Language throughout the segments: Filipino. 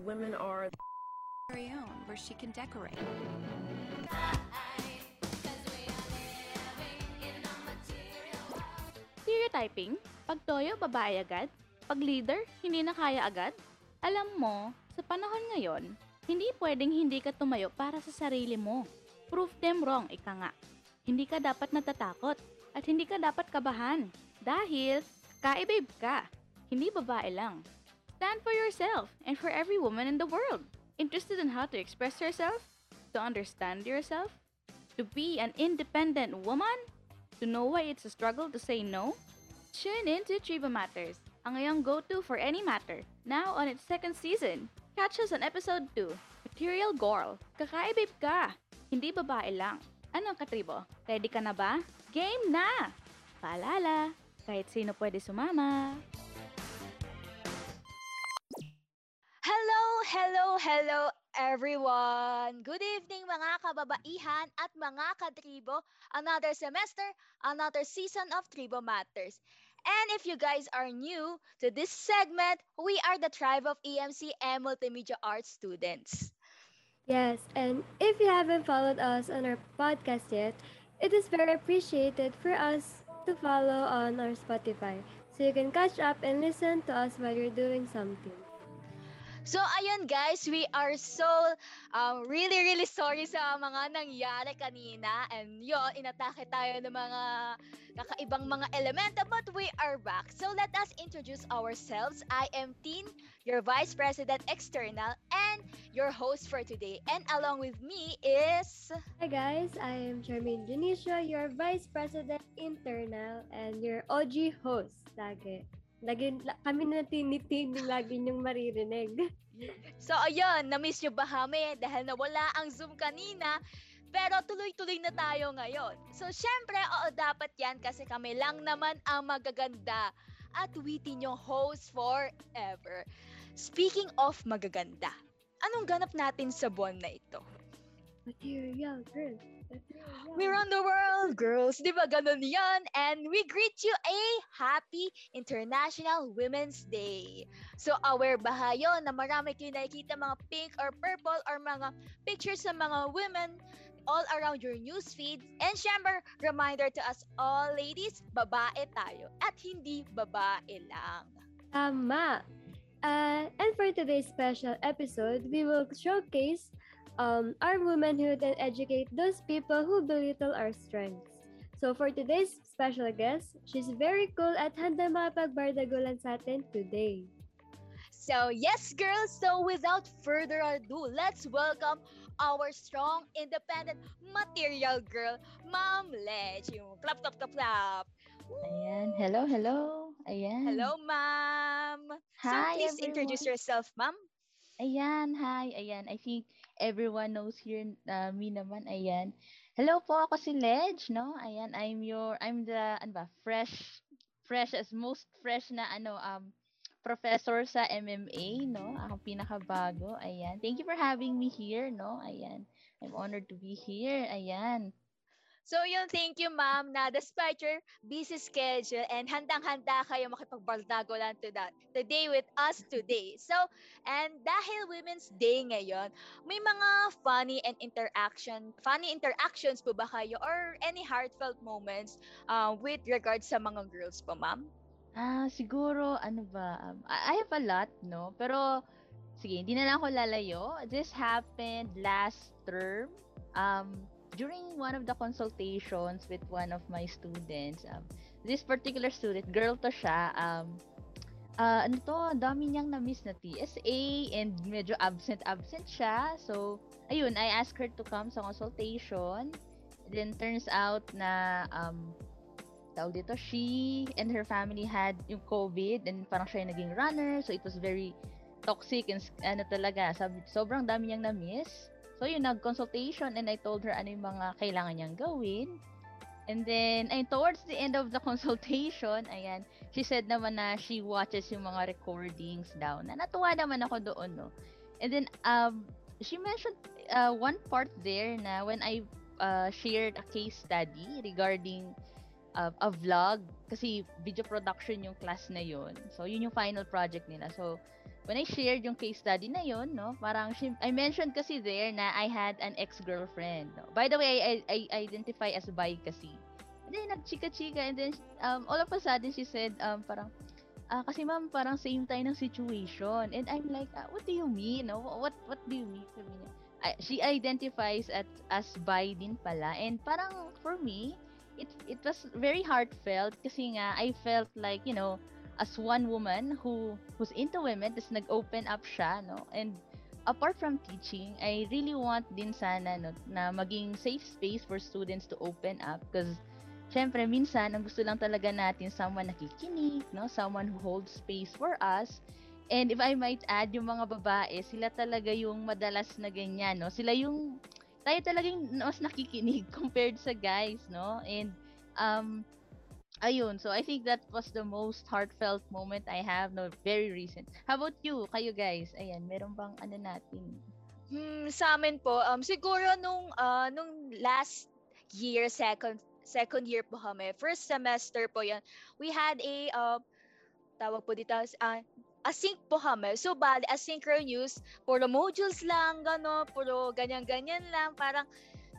women are very own where she can decorate. Stereotyping? Pag toyo, babae agad? Pag leader, hindi na kaya agad? Alam mo, sa panahon ngayon, hindi pwedeng hindi ka tumayo para sa sarili mo. Prove them wrong, ika nga. Hindi ka dapat natatakot at hindi ka dapat kabahan dahil kaibabe ka, hindi babae lang. Stand for yourself and for every woman in the world. Interested in how to express yourself? To understand yourself? To be an independent woman? To know why it's a struggle to say no? Tune in to Triba Matters, ang iyong go-to for any matter, now on its second season. Catch us on episode 2, Material Girl. Kakaibib ka, hindi babae lang. Ano katribo? Ready ka na ba? Game na! Paalala, kahit sino pwede sumama. Hello, hello, hello everyone! Good evening mga kababaihan at mga katribo. Another semester, another season of Tribo Matters. And if you guys are new to this segment, we are the tribe of EMC and Multimedia Arts students. Yes, and if you haven't followed us on our podcast yet, it is very appreciated for us to follow on our Spotify so you can catch up and listen to us while you're doing something. So ayun guys, we are so um, really really sorry sa mga nangyari kanina and yun, inatake tayo ng mga kakaibang mga elemento but we are back. So let us introduce ourselves. I am Tin, your Vice President External and your host for today. And along with me is... Hi guys, I am Charmaine Junicia, your Vice President Internal and your OG host. Lagi. Lagi, la, kami na tinitin lagi niyong maririnig. So ayun, na-miss nyo ba kami dahil nawala ang Zoom kanina? Pero tuloy-tuloy na tayo ngayon. So syempre, oo dapat yan kasi kami lang naman ang magaganda at witty yung host forever. Speaking of magaganda, anong ganap natin sa buwan na ito? Material girl. We run the world, girls. Di ba ganun yan? And we greet you a happy International Women's Day. So aware ba kayo na marami kayo nakikita mga pink or purple or mga pictures sa mga women all around your newsfeed. And syempre, reminder to us all ladies, babae tayo at hindi babae lang. Tama. Uh, and for today's special episode, we will showcase um, our womanhood and educate those people who belittle our strengths. So for today's special guest, she's very cool at handa makapagbardagulan sa atin today. So yes, girls. So without further ado, let's welcome our strong, independent, material girl, Ma'am Ledge. Yung clap, clap, clap, clap. Ayan. Hello, hello. Ayan. Hello, ma'am. so Hi, please introduce yourself, ma'am. Ayan, hi. Ayan. I think everyone knows here uh, me naman. Ayan. Hello po, ako si Ledge, no? Ayan, I'm your, I'm the, ano ba, fresh, fresh as most fresh na, ano, um, professor sa MMA, no? Ako pinakabago. Ayan. Thank you for having me here, no? Ayan. I'm honored to be here. Ayan. So yun, thank you ma'am na despite your busy schedule and handang-handa kayo makipagbaldago lang to that today with us today. So, and dahil Women's Day ngayon, may mga funny and interaction, funny interactions po ba kayo or any heartfelt moments uh, with regards sa mga girls po ma'am? Ah, siguro, ano ba, um, I have a lot, no? Pero, sige, hindi na lang ako lalayo. This happened last term. Um, during one of the consultations with one of my students, um, this particular student, girl to siya, um, ah, ano to, dami niyang na-miss na TSA and medyo absent-absent siya. So, ayun, I asked her to come sa consultation. Then, turns out na, um, tawag dito, she and her family had yung COVID and parang siya naging runner. So, it was very toxic and ano talaga, sabi, sobrang dami niyang na-miss. So, yun, nag-consultation and I told her ano yung mga kailangan niyang gawin. And then, ay, towards the end of the consultation, ayan, she said naman na she watches yung mga recordings daw. Na natuwa naman ako doon, no. And then, um, she mentioned uh, one part there na when I uh, shared a case study regarding a, a vlog kasi video production yung class na yun. So yun yung final project nila. So when I shared yung case study na yun, no, parang I mentioned kasi there na I had an ex-girlfriend. No? By the way, I, I, identify as bi kasi. And then nagchika-chika and then um, all of a sudden she said um, parang ah, kasi ma'am parang same tayo ng situation. And I'm like, ah, what do you mean? No? What what do you mean? Sabi niya, she identifies at as bi din pala. And parang for me, it it was very heartfelt kasi nga I felt like, you know, as one woman who who's into women, tapos nag-open up siya, no? And apart from teaching, I really want din sana no, na maging safe space for students to open up because syempre minsan ang gusto lang talaga natin someone nakikinig, no? Someone who holds space for us. And if I might add, yung mga babae, sila talaga yung madalas na ganyan, no? Sila yung tayo talagang mas nakikinig compared sa guys, no? And um ayun, so I think that was the most heartfelt moment I have, no, very recent. How about you, kayo guys? Ayan, meron bang ano natin? Hmm, sa amin po, um, siguro nung, ah, nung last year, second second year po kami, first semester po yan, we had a, uh, tawag po dito, uh, async po kami. So, bali, asynchronous, puro modules lang, gano, puro ganyan-ganyan lang, parang,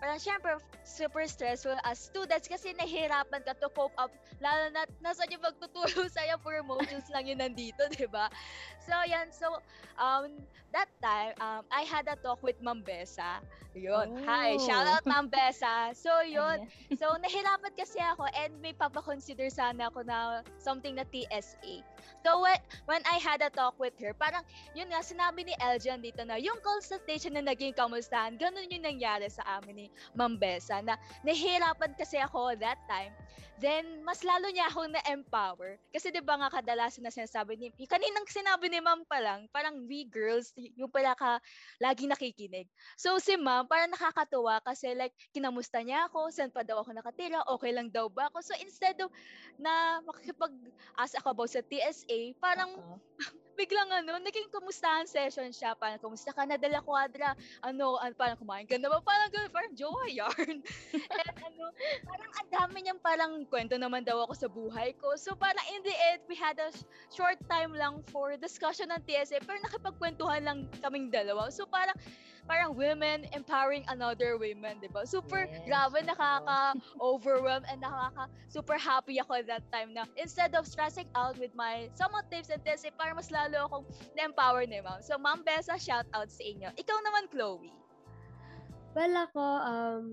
parang syempre, super stressful as students kasi nahihirapan ka to cope up, lalo na, nasa yung magtuturo sa'yo, puro modules lang yun nandito, di ba? So, yan, so, um, that time, um, I had a talk with Ma'am Besa. Yun. Hi, shout out Ma'am Besa. So, yun. So, nahirapan kasi ako and may papakonsider sana ako na something na TSA. So, when, when I had a talk with her, parang, yun nga, sinabi ni Eljan dito na yung consultation na naging kamustahan, ganun yung nangyari sa amin ni Ma'am Besa, na nahirapan kasi ako that time. Then, mas lalo niya akong na-empower. Kasi di ba nga kadalasan na sinasabi ni, yung kaninang sinabi ni Ma'am pa lang, parang we girls, yung pala ka, lagi nakikinig. So, si Ma'am, parang nakakatuwa kasi like, kinamusta niya ako, saan pa daw ako nakatira, okay lang daw ba ako. So, instead of na makikipag-ask ako about sa TSA, parang Oo. Biglang ano, naging kumustahan session siya. Parang, kumusta ka na, Dela Quadra? Ano, ano parang kumain ka na ba? Parang gano'n, parang jowa yarn. And ano, parang ang dami niyang parang kwento naman daw ako sa buhay ko. So parang in the end, we had a sh- short time lang for discussion ng TSA, pero nakipagkwentuhan lang kaming dalawa. So parang, parang women empowering another women, di ba? Super Yes. grabe, nakaka-overwhelm and nakaka-super happy ako that time na instead of stressing out with my somewhat tips and tips, eh, parang mas lalo akong na-empower ni ma'am. So, ma'am Besa, shout out sa inyo. Ikaw naman, Chloe. Well, ako, um,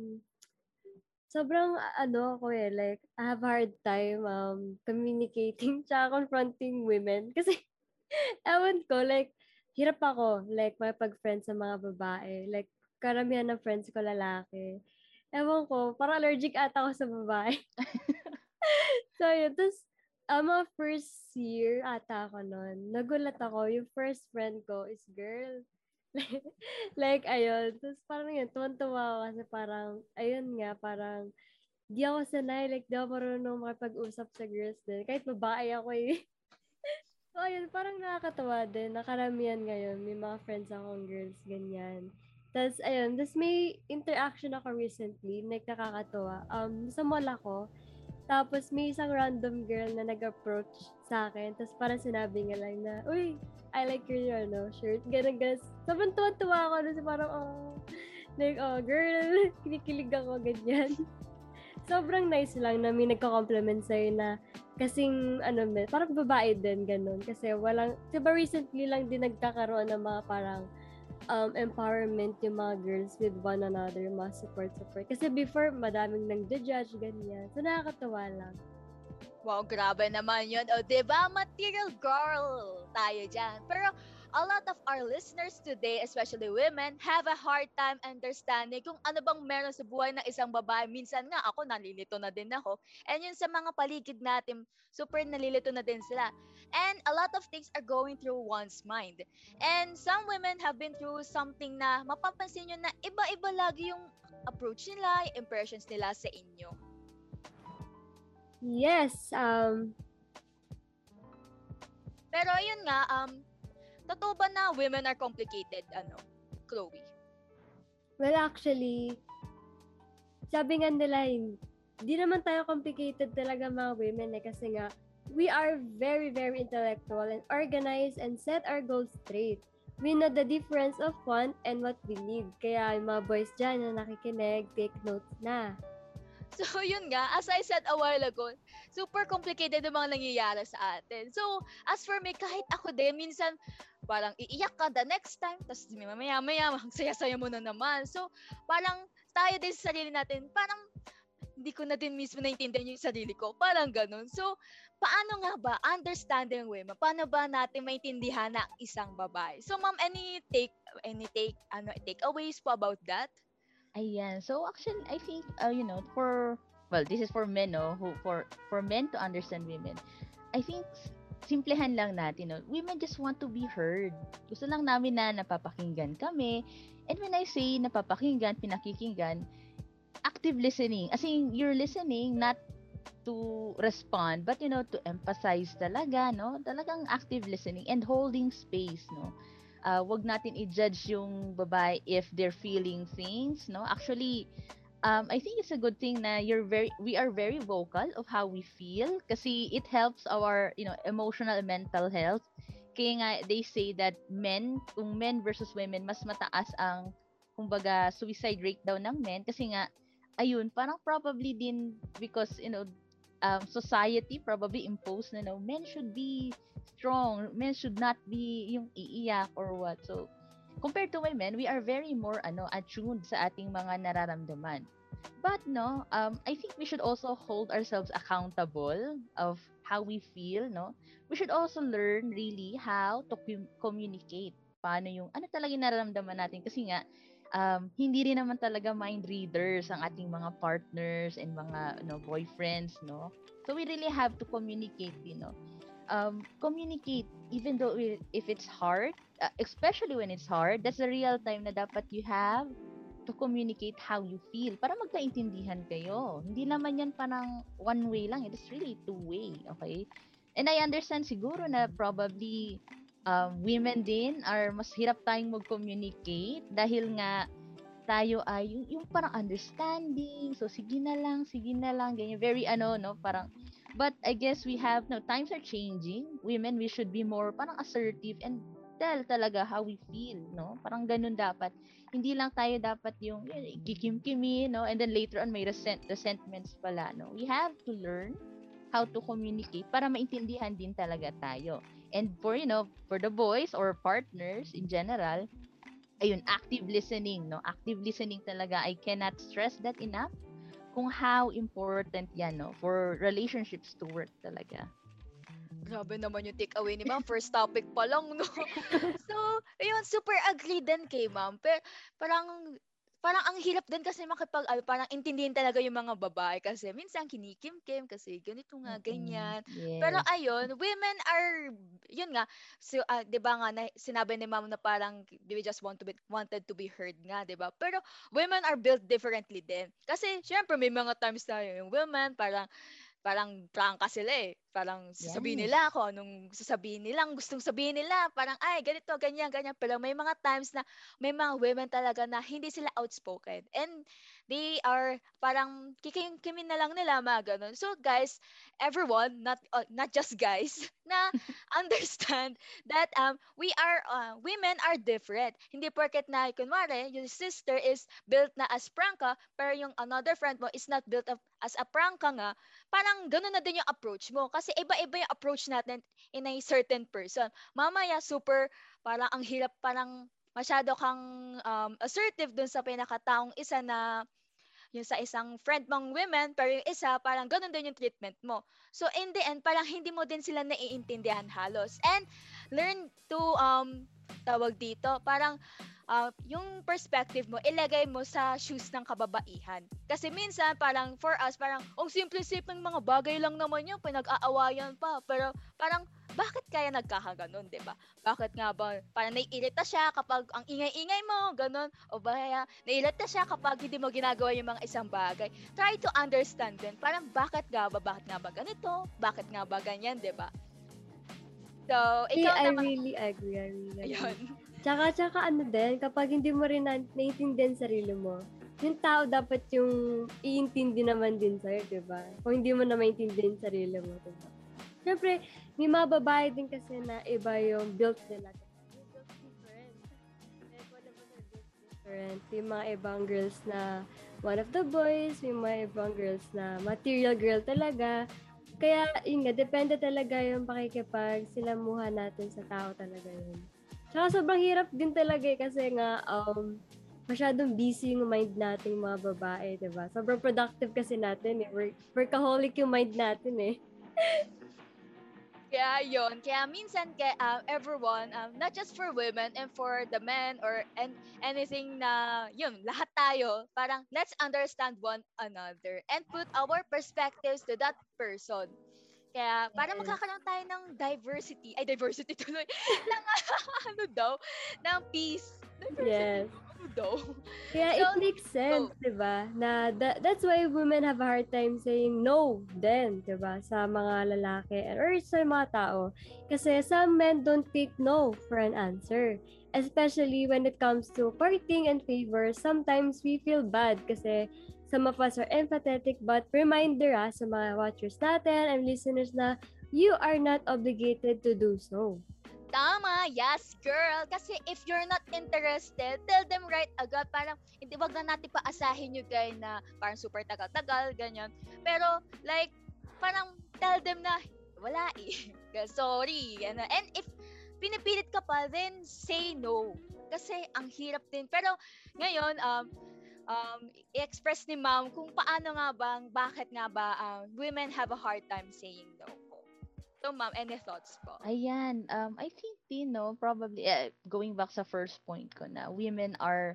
sobrang, ano ako eh, like, I have hard time um, communicating tsaka confronting women. Kasi, ewan ko, like, hirap ako, like, makipag-friends sa mga babae. Like, karamihan ng friends ko lalaki. Ewan ko, parang allergic ata ako sa babae. so, yun. Tapos, mga first year ata ako nun, nagulat ako, yung first friend ko is girl. like, ayun. Tapos parang yun, tuwan-tuwa ako kasi parang, ayun nga, parang, di ako sanay, like, di ako marunong makipag-usap sa girls din. Kahit babae ako eh. So, ayun, parang nakakatawa din. Nakaramihan ngayon, may mga friends akong girls, ganyan. Tapos, ayun, tapos may interaction ako recently, like, nakakatawa. Um, sa mall ako, tapos may isang random girl na nag-approach sa akin. Tapos parang sinabi niya lang na, Uy, I like your ano, shirt. Ganun, ganun. Sobrang tuwa-tuwa ako. Kasi parang, oh, like, oh, girl, kinikilig ako, ganyan. Sobrang nice lang na may nagka-compliment sa'yo na kasing, ano, me- parang babae din, ganun. Kasi walang, diba recently lang din nagkakaroon ng mga parang um, empowerment yung mga girls with one another, mga support-support. Kasi before, madaming nang judge ganyan. So, nakakatawa lang. Wow, grabe naman yun. O, diba? Material girl tayo dyan. Pero, a lot of our listeners today, especially women, have a hard time understanding kung ano bang meron sa buhay ng isang babae. Minsan nga ako, nalilito na din ako. And yun sa mga paligid natin, super nalilito na din sila. And a lot of things are going through one's mind. And some women have been through something na mapapansin nyo na iba-iba lagi yung approach nila, yung impressions nila sa inyo. Yes, um, Pero yun nga, um, totoo ba na women are complicated, ano, Chloe? well actually, sabi nga nila, hin- di naman tayo complicated talaga mga women eh kasi nga we are very very intellectual and organized and set our goals straight. We know the difference of want and what we need. Kaya yung mga boys dyan na nakikinig, take notes na. So, yun nga, as I said a while ago, super complicated yung mga nangyayari sa atin. So, as for me, kahit ako din, minsan, parang iiyak ka the next time, tapos mamaya, maya, magsaya-saya mo na naman. So, parang tayo din sa sarili natin, parang hindi ko na din mismo naintindihan yung sarili ko. Parang ganun. So, paano nga ba understanding women? Paano ba natin maintindihan na isang babae? So, ma'am, any take, any take, ano, takeaways po about that? Ayan. So actually, I think uh, you know, for well, this is for men, no, who for for men to understand women. I think simplehan lang natin, no. Women just want to be heard. Gusto lang namin na napapakinggan kami. And when I say napapakinggan, pinakikinggan, active listening. As in, you're listening not to respond, but you know, to emphasize talaga, no? Talagang active listening and holding space, no? Uh, wag natin i-judge yung babae if they're feeling things, no? Actually, um, I think it's a good thing na you're very, we are very vocal of how we feel kasi it helps our, you know, emotional and mental health. Kaya nga, they say that men, kung men versus women, mas mataas ang, kumbaga, suicide rate daw ng men kasi nga, ayun, parang probably din because, you know, um, society probably imposed na, no, men should be strong. Men should not be yung iiyak or what. So, compared to women, we are very more ano attuned sa ating mga nararamdaman. But no, um, I think we should also hold ourselves accountable of how we feel, no? We should also learn really how to com- communicate. Paano yung, ano talaga nararamdaman natin. Kasi nga, um, hindi rin naman talaga mind readers ang ating mga partners and mga no, boyfriends, no? So we really have to communicate, you know? Um, communicate even though i- if it's hard uh, especially when it's hard that's the real time na dapat you have to communicate how you feel para magkaintindihan kayo. Hindi naman yan parang one way lang. It's really two way okay? And I understand siguro na probably um, women din are mas hirap tayong mag-communicate dahil nga tayo ay yung, yung parang understanding so sige na lang sige na lang ganyan very ano no parang But I guess we have, no, times are changing. Women, we should be more parang assertive and tell talaga how we feel, no? Parang ganun dapat. Hindi lang tayo dapat yung yun, kikimkimi, no? And then later on may resent resentments pala, no? We have to learn how to communicate para maintindihan din talaga tayo. And for, you know, for the boys or partners in general, ayun, active listening, no? Active listening talaga. I cannot stress that enough kung how important yan, no? For relationships to work talaga. Grabe naman yung takeaway ni ma'am. First topic pa lang, no? so, ayun, super agree din kay ma'am. Pero, parang, parang ang hirap din kasi makipag, ano, parang intindihin talaga yung mga babae kasi minsan kinikim-kim kasi ganito nga, ganyan. Yes. Pero ayun, women are, yun nga, so, ah, di ba nga, na, sinabi ni ma'am na parang we just want to be, wanted to be heard nga, di ba? Pero women are built differently din. Kasi, syempre, may mga times na yung women, parang, parang prangka sila eh. Parang sasabihin nila kung anong sasabihin nila, gustong sabihin nila. Parang, ay, ganito, ganyan, ganyan. Pero may mga times na may mga women talaga na hindi sila outspoken. And they are parang kikim-kimin na lang nila, mga ganun. So, guys, everyone, not uh, not just guys, na understand that um we are uh, women are different. Hindi porket na kunwari yung sister is built na as prangka pero yung another friend mo is not built up as a prangka nga, parang ganun na din yung approach mo kasi iba-iba yung approach natin in a certain person. Mamaya super parang ang hirap parang masyado kang um, assertive dun sa pinakataong isa na yung sa isang friend mong women, pero yung isa, parang ganun din yung treatment mo. So, in the end, parang hindi mo din sila naiintindihan halos. And, learn to, um, tawag dito, parang, uh, yung perspective mo, ilagay mo sa shoes ng kababaihan. Kasi minsan, parang, for us, parang, ang simple-simple mga bagay lang naman yun, pinag-aawayan pa. Pero, parang, bakit kaya nagkakaganon, di ba? Bakit nga ba, parang naiirita siya kapag ang ingay-ingay mo, ganon, o kaya naiirita siya kapag hindi mo ginagawa yung mga isang bagay. Try to understand din, parang bakit nga ba, bakit nga ba ganito, bakit nga ba ganyan, di ba? So, ikaw I naman, really agree. I really agree. ayun. Tsaka, tsaka ano din, kapag hindi mo rin na, naiintindihan sarili mo, yung tao dapat yung iintindi naman din sa'yo, di ba? Kung hindi mo na maintindihan yung sarili mo, di ba? Siyempre, may mga babae din kasi na iba yung built nila. May built different. Are built different. May mga ibang girls na one of the boys, may mga ibang girls na material girl talaga. Kaya, yun nga, depende talaga yung pakikipag silamuhan natin sa tao talaga yun. Tsaka sobrang hirap din talaga eh, kasi nga, um, masyadong busy yung mind natin mga babae, di ba? Sobrang productive kasi natin eh. Work, workaholic yung mind natin eh. Kaya yon kaya minsan kaya um, everyone, um, not just for women and for the men or and anything na yun, lahat tayo, parang let's understand one another and put our perspectives to that person. Kaya para magkakaroon tayo ng diversity, ay diversity tuloy, ng ano daw, ng peace. Diversity, Yes. ano daw? Kaya So, it makes sense, di ba? Na tha- that's why women have a hard time saying no then, di ba? Sa mga lalaki or sa mga tao. Kasi some men don't take no for an answer. Especially when it comes to courting and favors, sometimes we feel bad kasi some of us are empathetic but reminder ah, sa mga watchers natin and listeners na you are not obligated to do so. Tama, yes girl. Kasi if you're not interested, tell them right agad. Parang, hindi wag na natin paasahin yung guy na parang super tagal-tagal, ganyan. Pero, like, parang tell them na, wala eh. Sorry. Ano. And if pinipilit ka pa, then say no. Kasi ang hirap din. Pero, ngayon, um, um, i-express ni ma'am kung paano nga bang, bakit nga ba um, women have a hard time saying no. So, ma'am, any thoughts po? Ayan, um, I think din, no, probably, eh, going back sa first point ko na, women are,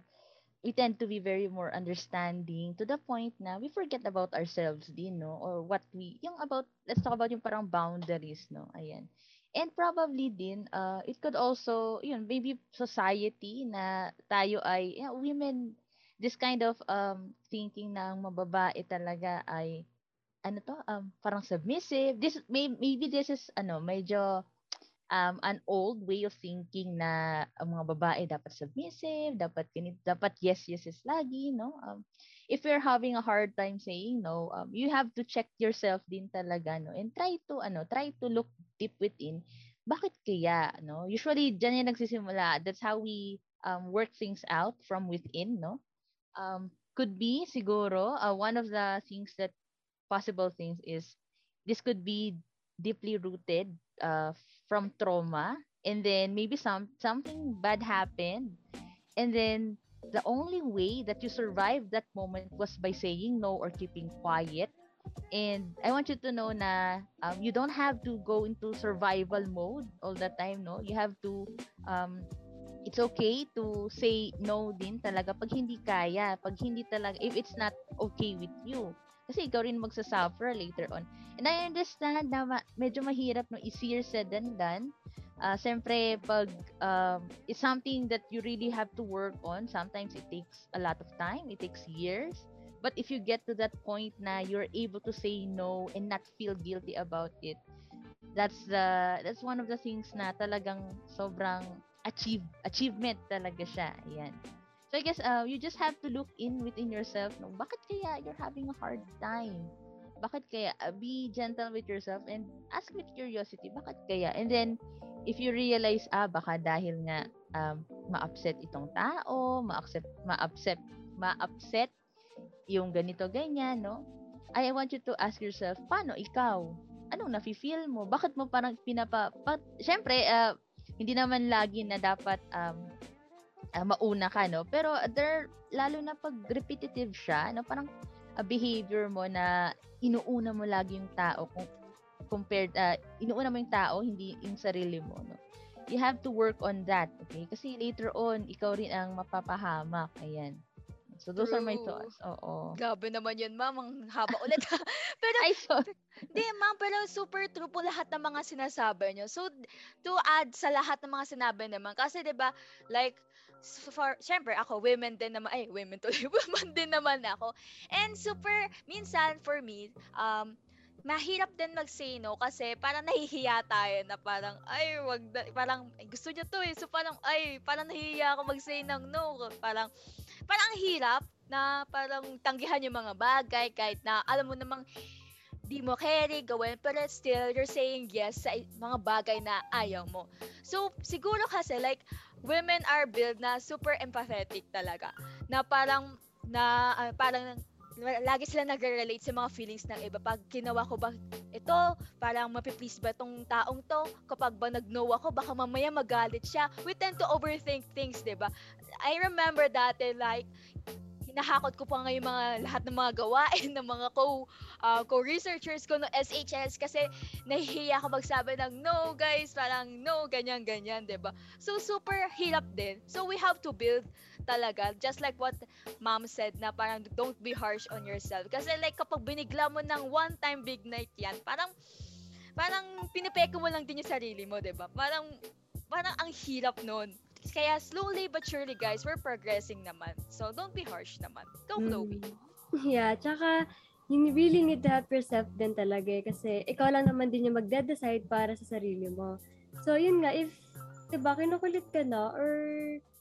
we tend to be very more understanding to the point na we forget about ourselves din, no, or what we, yung about, let's talk about yung parang boundaries, no, ayan. And probably din, uh, it could also, yun, maybe society na tayo ay, yeah, women, this kind of um, thinking ang mababae talaga ay, ano to, um, parang submissive. This, may, maybe this is, ano, medyo, um, an old way of thinking na ang mga babae dapat submissive, dapat dapat yes, yes, yes lagi, no? Um, if you're having a hard time saying no, um, you have to check yourself din talaga, no? And try to, ano, try to look deep within. Bakit kaya, no? Usually, dyan yung nagsisimula. That's how we um, work things out from within, no? Um, could be, siguro, uh, one of the things that possible things is this could be deeply rooted uh, from trauma and then maybe some something bad happened and then the only way that you survived that moment was by saying no or keeping quiet. And i want you to know na um, you don't have to go into survival mode all the time no? You have to um, it's okay to say no din talaga pag hindi kaya pag hindi talaga if it's not okay with you kasi ikaw rin magsasuffer later on. And I understand na ma- medyo mahirap no easier said than done. Uh, Siyempre, pag um, it's something that you really have to work on, sometimes it takes a lot of time, it takes years. But if you get to that point na you're able to say no and not feel guilty about it, that's the that's one of the things na talagang sobrang achieve achievement talaga siya. Ayan. So I guess uh, you just have to look in within yourself. No, bakit kaya you're having a hard time? Bakit kaya? Uh, be gentle with yourself and ask with curiosity. Bakit kaya? And then, if you realize, ah, baka dahil nga um, ma-upset itong tao, ma-upset, ma-upset, ma-upset yung ganito, ganyan, no? I want you to ask yourself, paano ikaw? Anong nafe-feel mo? Bakit mo parang pinapa... Pa, Siyempre, uh, hindi naman lagi na dapat um, uh, mauna ka, no? Pero there, lalo na pag repetitive siya, no? Parang a behavior mo na inuuna mo lagi yung tao kung compared, uh, inuuna mo yung tao, hindi yung sarili mo, no? You have to work on that, okay? Kasi later on, ikaw rin ang mapapahamak. Ayan. So, those are my True. thoughts. Oo. Gabi naman yun, ma'am. Ang haba ulit. pero, Ay, sorry. di, ma'am, pero super true po lahat ng mga sinasabi nyo. So, to add sa lahat ng mga sinabi naman, kasi 'di ba like, for, syempre, ako, women din naman, ay, women tuloy, woman din naman ako. And super, minsan, for me, um, mahirap din mag-say no kasi parang nahihiya tayo na parang ay wag na, parang gusto niya to eh so parang ay parang nahihiya ako mag-say ng no parang parang ang hirap na parang tanggihan yung mga bagay kahit na alam mo namang di mo carry, gawin, pero still, you're saying yes sa mga bagay na ayaw mo. So, siguro kasi, like, women are built na super empathetic talaga. Na parang, na, ah, parang, lagi sila nagre-relate sa mga feelings ng iba. Pag ginawa ko ba ito, parang mapiplease ba tong taong to? Kapag ba nag-no ako, baka mamaya magalit siya. We tend to overthink things, di ba? I remember dati, like, hinahakot ko pa nga yung mga lahat ng mga gawain ng mga co uh, co-researchers ko no SHS kasi nahihiya ako magsabi ng no guys parang no ganyan ganyan 'di ba? So super hirap din. So we have to build talaga. Just like what mom said na parang don't be harsh on yourself. Kasi like kapag binigla mo ng one time big night yan parang parang pinipeko mo lang din yung sarili mo 'di ba? Parang parang ang hirap nun kaya slowly but surely guys we're progressing naman so don't be harsh naman go Chloe Mm. Yeah, tsaka you really need to help yourself din talaga eh, kasi ikaw lang naman din yung magde-decide para sa sarili mo. So, yun nga, if, diba, kinukulit ka na or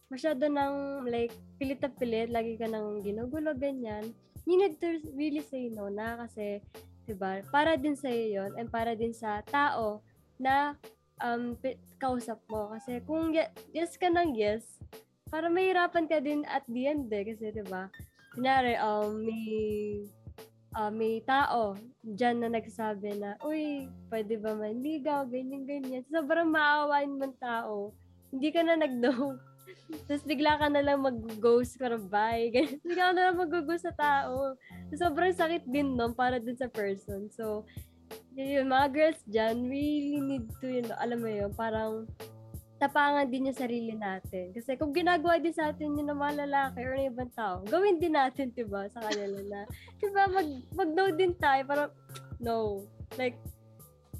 masyado ng, like, pilit na pilit, lagi ka nang ginugulo, ganyan, you need to really say no na kasi, diba, para din sa yun and para din sa tao na um, kausap mo. Kasi kung ye- yes ka ng yes, para mahirapan ka din at the end eh. Kasi, diba, Kunyari, um, may, ah, may tao dyan na nagsasabi na, uy, pwede ba manligaw, ganyan, ganyan. Sobrang maawain mo tao. Hindi ka na nag-no. Tapos bigla ka na lang mag-ghost ka ng bye. Ganyan. Bigla ka na lang mag-ghost sa tao. Sobrang sakit din nun para dun sa person. So, yun, mga girls dyan, really need to, you know, alam mo yun, parang tapangan din yung sarili natin. Kasi kung ginagawa din sa atin yun ng mga lalaki or ng ibang tao, gawin din natin, diba, sa kanila na, diba, mag, mag-no din tayo, parang, no. Like,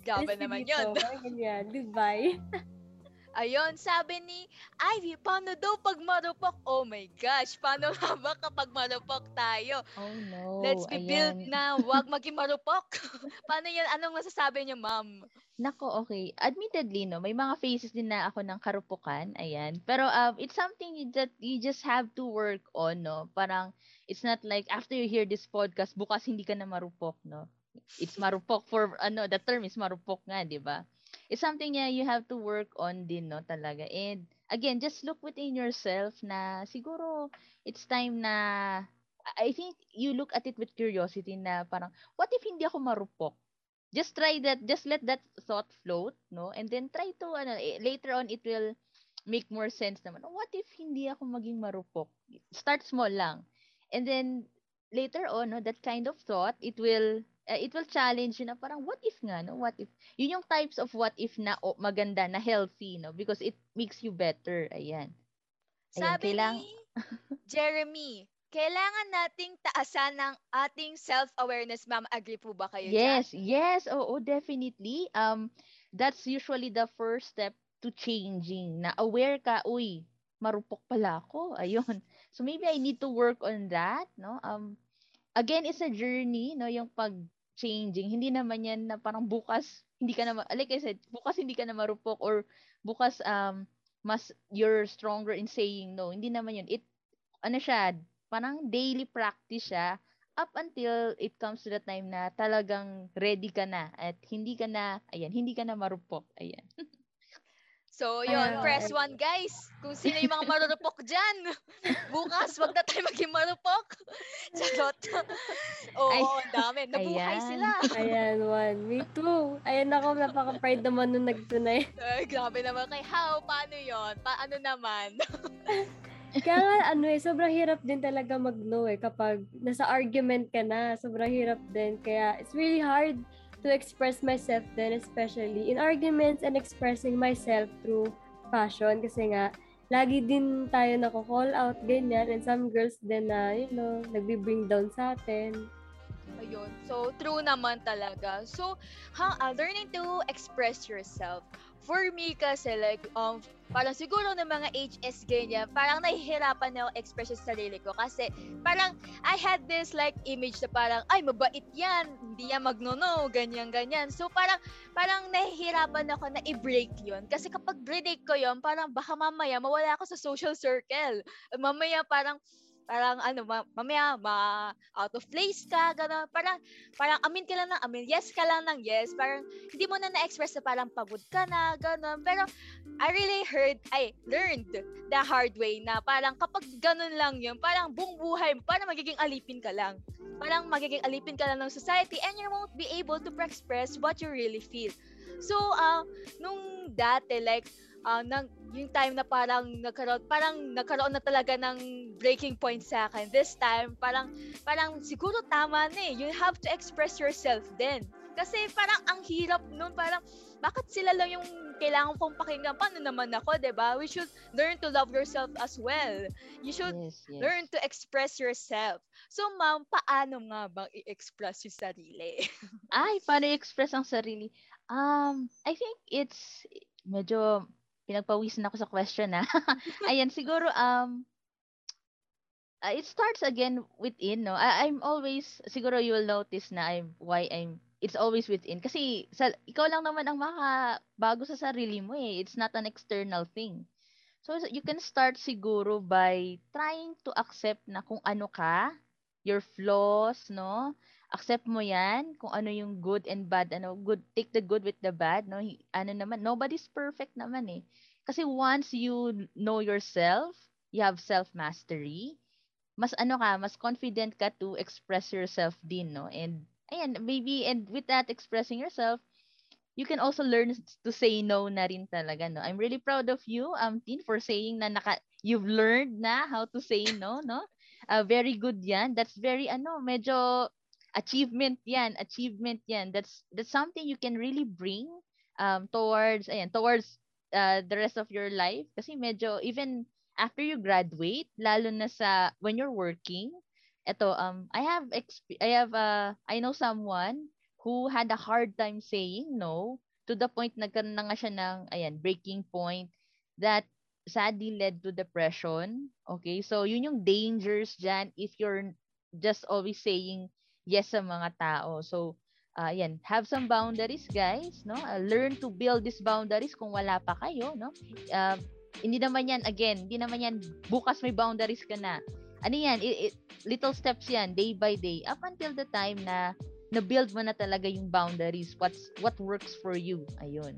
Gaban naman dito, yun. ganyan, goodbye. Ayun, sabi ni Ivy, paano daw pag marupok? Oh my gosh, paano nga ba kapag marupok tayo? Oh no. Let's be built ayan. na wag maging marupok. paano yan? Anong masasabi niyo, ma'am? Nako, okay. Admittedly, no, may mga phases din na ako ng karupukan, ayan. Pero um, it's something that you just have to work on, no? Parang, it's not like after you hear this podcast, bukas hindi ka na marupok, no? It's marupok for, ano, the term is marupok nga, di ba? It's something yeah, you have to work on din, no, talaga. And, again, just look within yourself na siguro it's time na, I think you look at it with curiosity na parang, what if hindi ako marupok? just try that just let that thought float no and then try to ano eh, later on it will make more sense naman what if hindi ako maging marupok start small lang and then later on no that kind of thought it will uh, it will challenge you na parang what if nga no what if yun yung types of what if na o, maganda na healthy no because it makes you better ayan Ayan, Sabi kailang- ni Jeremy, kailangan nating taasan ng ating self-awareness, ma'am. Agree po ba kayo dyan? Yes, yes, oo, definitely. Um, that's usually the first step to changing. Na aware ka, uy, marupok pala ako. Ayun. So maybe I need to work on that, no? Um, again, it's a journey, no? Yung pag-changing. Hindi naman yan na parang bukas, hindi ka na, like I said, bukas hindi ka na marupok or bukas, um, mas you're stronger in saying no. Hindi naman yun. It, ano siya, parang daily practice siya up until it comes to the time na talagang ready ka na at hindi ka na, ayan, hindi ka na marupok. Ayan. So, yun, Ayun. press one, guys. Kung sino yung mga marupok dyan. Bukas, wag na tayo maging marupok. Charot. Oo, Ay, ang dami. Nabuhay ayan. sila. Ayan, one. Me too. Ayan ako, napaka-pride naman nung nagtunay. Ay, grabe naman kay How. Paano yon? Paano naman? Kaya nga, ano eh, sobrang hirap din talaga mag-no eh kapag nasa argument ka na. Sobrang hirap din. Kaya it's really hard to express myself then, especially in arguments and expressing myself through fashion. Kasi nga, lagi din tayo nako-call out, ganyan. And some girls din na, you know, nagbi-bring down sa atin. Ayun. So, true naman talaga. So, ha, uh, learning to express yourself. For me kasi, like, um, parang siguro ng mga HS ganyan, parang nahihirapan na ako express yung sarili ko. Kasi, parang, I had this, like, image na parang, ay, mabait yan, hindi yan magnono, ganyan-ganyan. So, parang, parang nahihirapan ako na i-break yun. Kasi kapag break ko yun, parang baka mamaya mawala ako sa social circle. Mamaya parang, Parang ano, ma- mamaya ma out of place ka, gano'n. Parang parang amin ka lang ng amin, yes ka lang ng yes. Parang hindi mo na na-express na parang pagod ka na, gano'n. Pero I really heard, I learned the hard way na parang kapag ganun lang yun, parang buong buhay parang magiging alipin ka lang. Parang magiging alipin ka lang ng society and you won't be able to express what you really feel. So, uh, nung dati, like, uh, nang, yung time na parang nagkaroon, parang nagkaroon na talaga ng breaking point sa akin. This time, parang, parang siguro tama na eh. You have to express yourself then. Kasi parang ang hirap nun, parang bakit sila lang yung kailangan kong pakinggan? Paano naman ako, ba? We should learn to love yourself as well. You should Yes, yes. learn to express yourself. So, ma'am, paano nga bang i-express yung sarili? Ay, paano i-express ang sarili? Um, I think it's medyo pinagpawisan ako sa question na. Ayan, siguro um uh, it starts again within, no? I, I'm always siguro you will notice na I'm why I'm it's always within kasi sa ikaw lang naman ang makabago sa sarili mo eh. It's not an external thing. So you can start siguro by trying to accept na kung ano ka, your flaws, no? Accept mo yan kung ano yung good and bad ano good take the good with the bad no? Ano naman nobody's perfect naman eh. Kasi once you know yourself you have self mastery mas ano ka mas confident ka to express yourself din no? And ayan maybe and with that expressing yourself you can also learn to say no na rin talaga no? I'm really proud of you um Tin for saying na naka you've learned na how to say no no? Uh, very good yan. That's very ano medyo achievement yan achievement yan. That's that's something you can really bring um towards ayan towards uh, the rest of your life. Kasi medyo even after you graduate lalo na sa when you're working eto um I have exp- I have uh I know someone who had a hard time saying no to the point nagkaroon na nga siya ng ayan breaking point that sadly led to depression. Okay? So yun yung dangers dyan if you're just always saying yes sa mga tao. So, uh, yan, have some boundaries, guys, no? Uh, learn to build these boundaries kung wala pa kayo, no? Uh, hindi naman yan, again, hindi naman yan, bukas may boundaries ka na. Ano yan, it, it, little steps yan, day by day, up until the time na na-build mo na talaga yung boundaries, what's, what works for you. Ayun.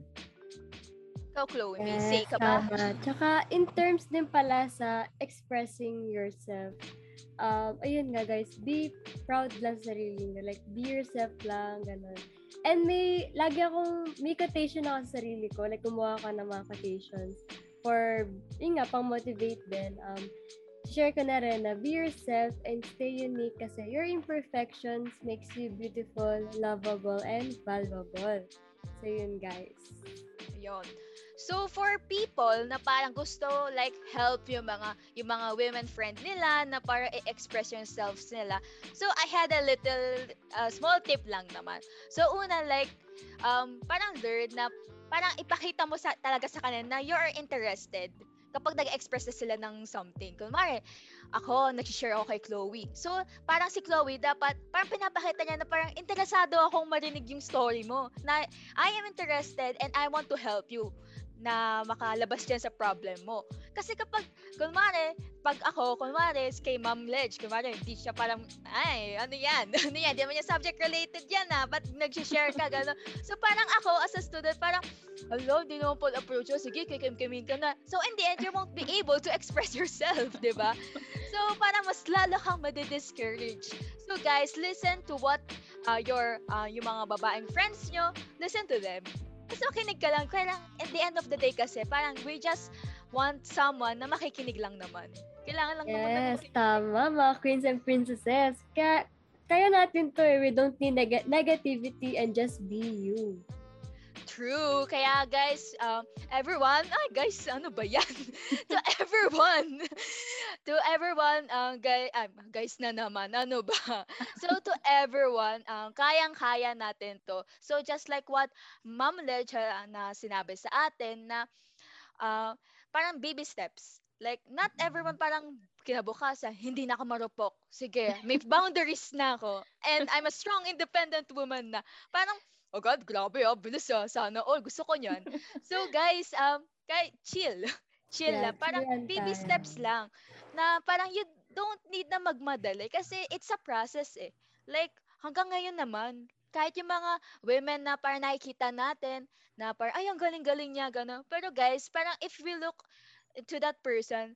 Ikaw, Chloe, may say ka ba? tama. Tsaka, in terms din pala sa expressing yourself, um, ayun nga guys, be proud lang sa sarili nyo. Like, be yourself lang, ganun. And may, lagi akong, may quotation ako sa sarili ko. Like, kumuha ka ng mga quotations for, yun nga, pang motivate din. Um, share ko na rin na be yourself and stay unique kasi your imperfections makes you beautiful, lovable, and valuable. So, yun guys. Yun. So for people na parang gusto like help yung mga yung mga women friend nila na para i-express themselves nila. So I had a little uh, small tip lang naman. So una like um parang learn na parang ipakita mo sa talaga sa kanila na you're interested kapag nag-express na sila ng something. Kunwari, ako, nag-share ako kay Chloe. So, parang si Chloe, dapat, parang pinapakita niya na parang interesado akong marinig yung story mo. Na, I am interested and I want to help you na makalabas dyan sa problem mo. Kasi kapag, kunwari, pag ako, kunwari, kay Ma'am Ledge, kunwari, hindi siya parang, ay, ano yan? ano yan? Di naman yung subject related yan ah. Ba't nag-share ka? Gano'n. So, parang ako, as a student, parang, hello, di naman po approach ko. Sige, kikim-kimin ka na. So, in the end, you won't be able to express yourself, di ba? So, parang mas lalo kang madi-discourage. So, guys, listen to what uh, your, uh, yung mga babaeng friends nyo, listen to them. Tapos makinig ka lang. Kaya lang, at the end of the day kasi, parang we just want someone na makikinig lang naman. Kailangan lang naman na Yes, tama, mga queens and princesses. Kaya, kaya natin to eh. We don't need neg- negativity and just be you. True. Kaya guys, um, everyone, ay guys, ano ba yan? to everyone, to everyone, uh, guys, um, guys na naman, ano ba? so to everyone, um, kayang-kaya natin to. So just like what Ma'am Ledge uh, na sinabi sa atin na uh, parang baby steps. Like, not everyone parang kinabukasan, hindi na ako marupok. Sige, may boundaries na ako. And I'm a strong, independent woman na. Parang, oh God, grabe ah, bilis ah, sana all, gusto ko niyan. so guys, um, kay, chill. chill Yeah, lang. Parang chill baby tayo. steps lang. Na parang you don't need na magmadali kasi it's a process eh. Like, hanggang ngayon naman, kahit yung mga women na parang nakikita natin, na parang, ay, ang galing-galing niya, gano'n. Pero guys, parang if we look to that person,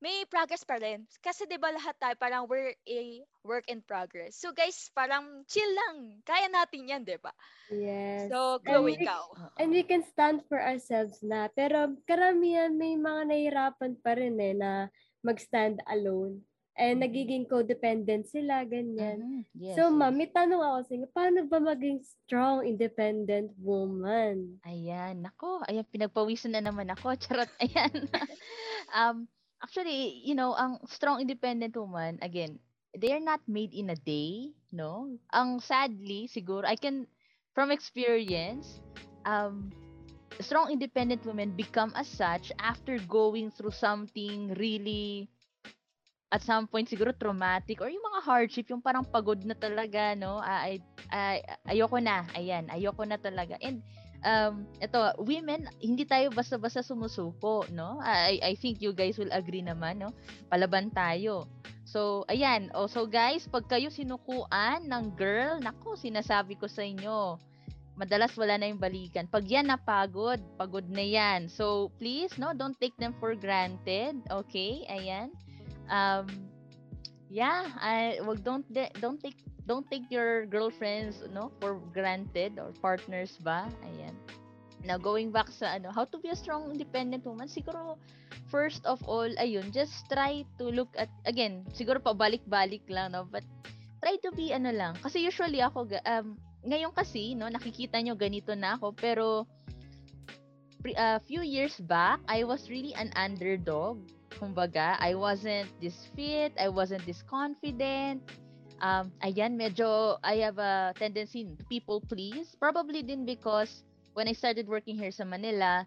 may progress pa rin. Kasi 'di ba lahat tayo parang we're a work in progress. So guys, parang chill lang. Kaya natin 'yan, 'di ba? Yes. So, And Chloe, we- ikaw. And we can stand for ourselves na. Pero karamihan may mga nahihirapan pa rin eh na mag-stand alone. And nagiging codependent sila, ganyan. Mhm. Yes, so, yes. ma'am, may tanong ako sa inyo. Paano ba maging strong, independent woman? Ayan, nako, ayan, pinagpawisan na naman ako. Charot, ayan. um, actually, you know, ang strong independent woman, again, they are not made in a day, no? Ang sadly, siguro, I can, from experience, um, strong independent women become as such after going through something really at some point siguro traumatic or yung mga hardship yung parang pagod na talaga no ay, ay ayoko na ayan ayoko na talaga and um ito women hindi tayo basta-basta sumusuko no? I I think you guys will agree naman no? Palaban tayo. So ayan. Oh so guys pag kayo sinukuan ng girl nako sinasabi ko sa inyo madalas wala na yung balikan. Pag yan napagod. Pagod na yan. So please no don't take them for granted okay? Ayan. Um yeah I wag don't don't take don't take your girlfriends no for granted or partners ba? Ayan. Now going back sa ano how to be a strong independent woman siguro first of all ayun just try to look at again siguro pabalik-balik lang no but try to be ano lang. Kasi usually ako um ngayon kasi no nakikita nyo ganito na ako pero a few years back I was really an underdog. Kumbaga, I wasn't this fit, I wasn't this confident. Um, ayan, medyo I have a tendency to people please. Probably din because when I started working here sa Manila,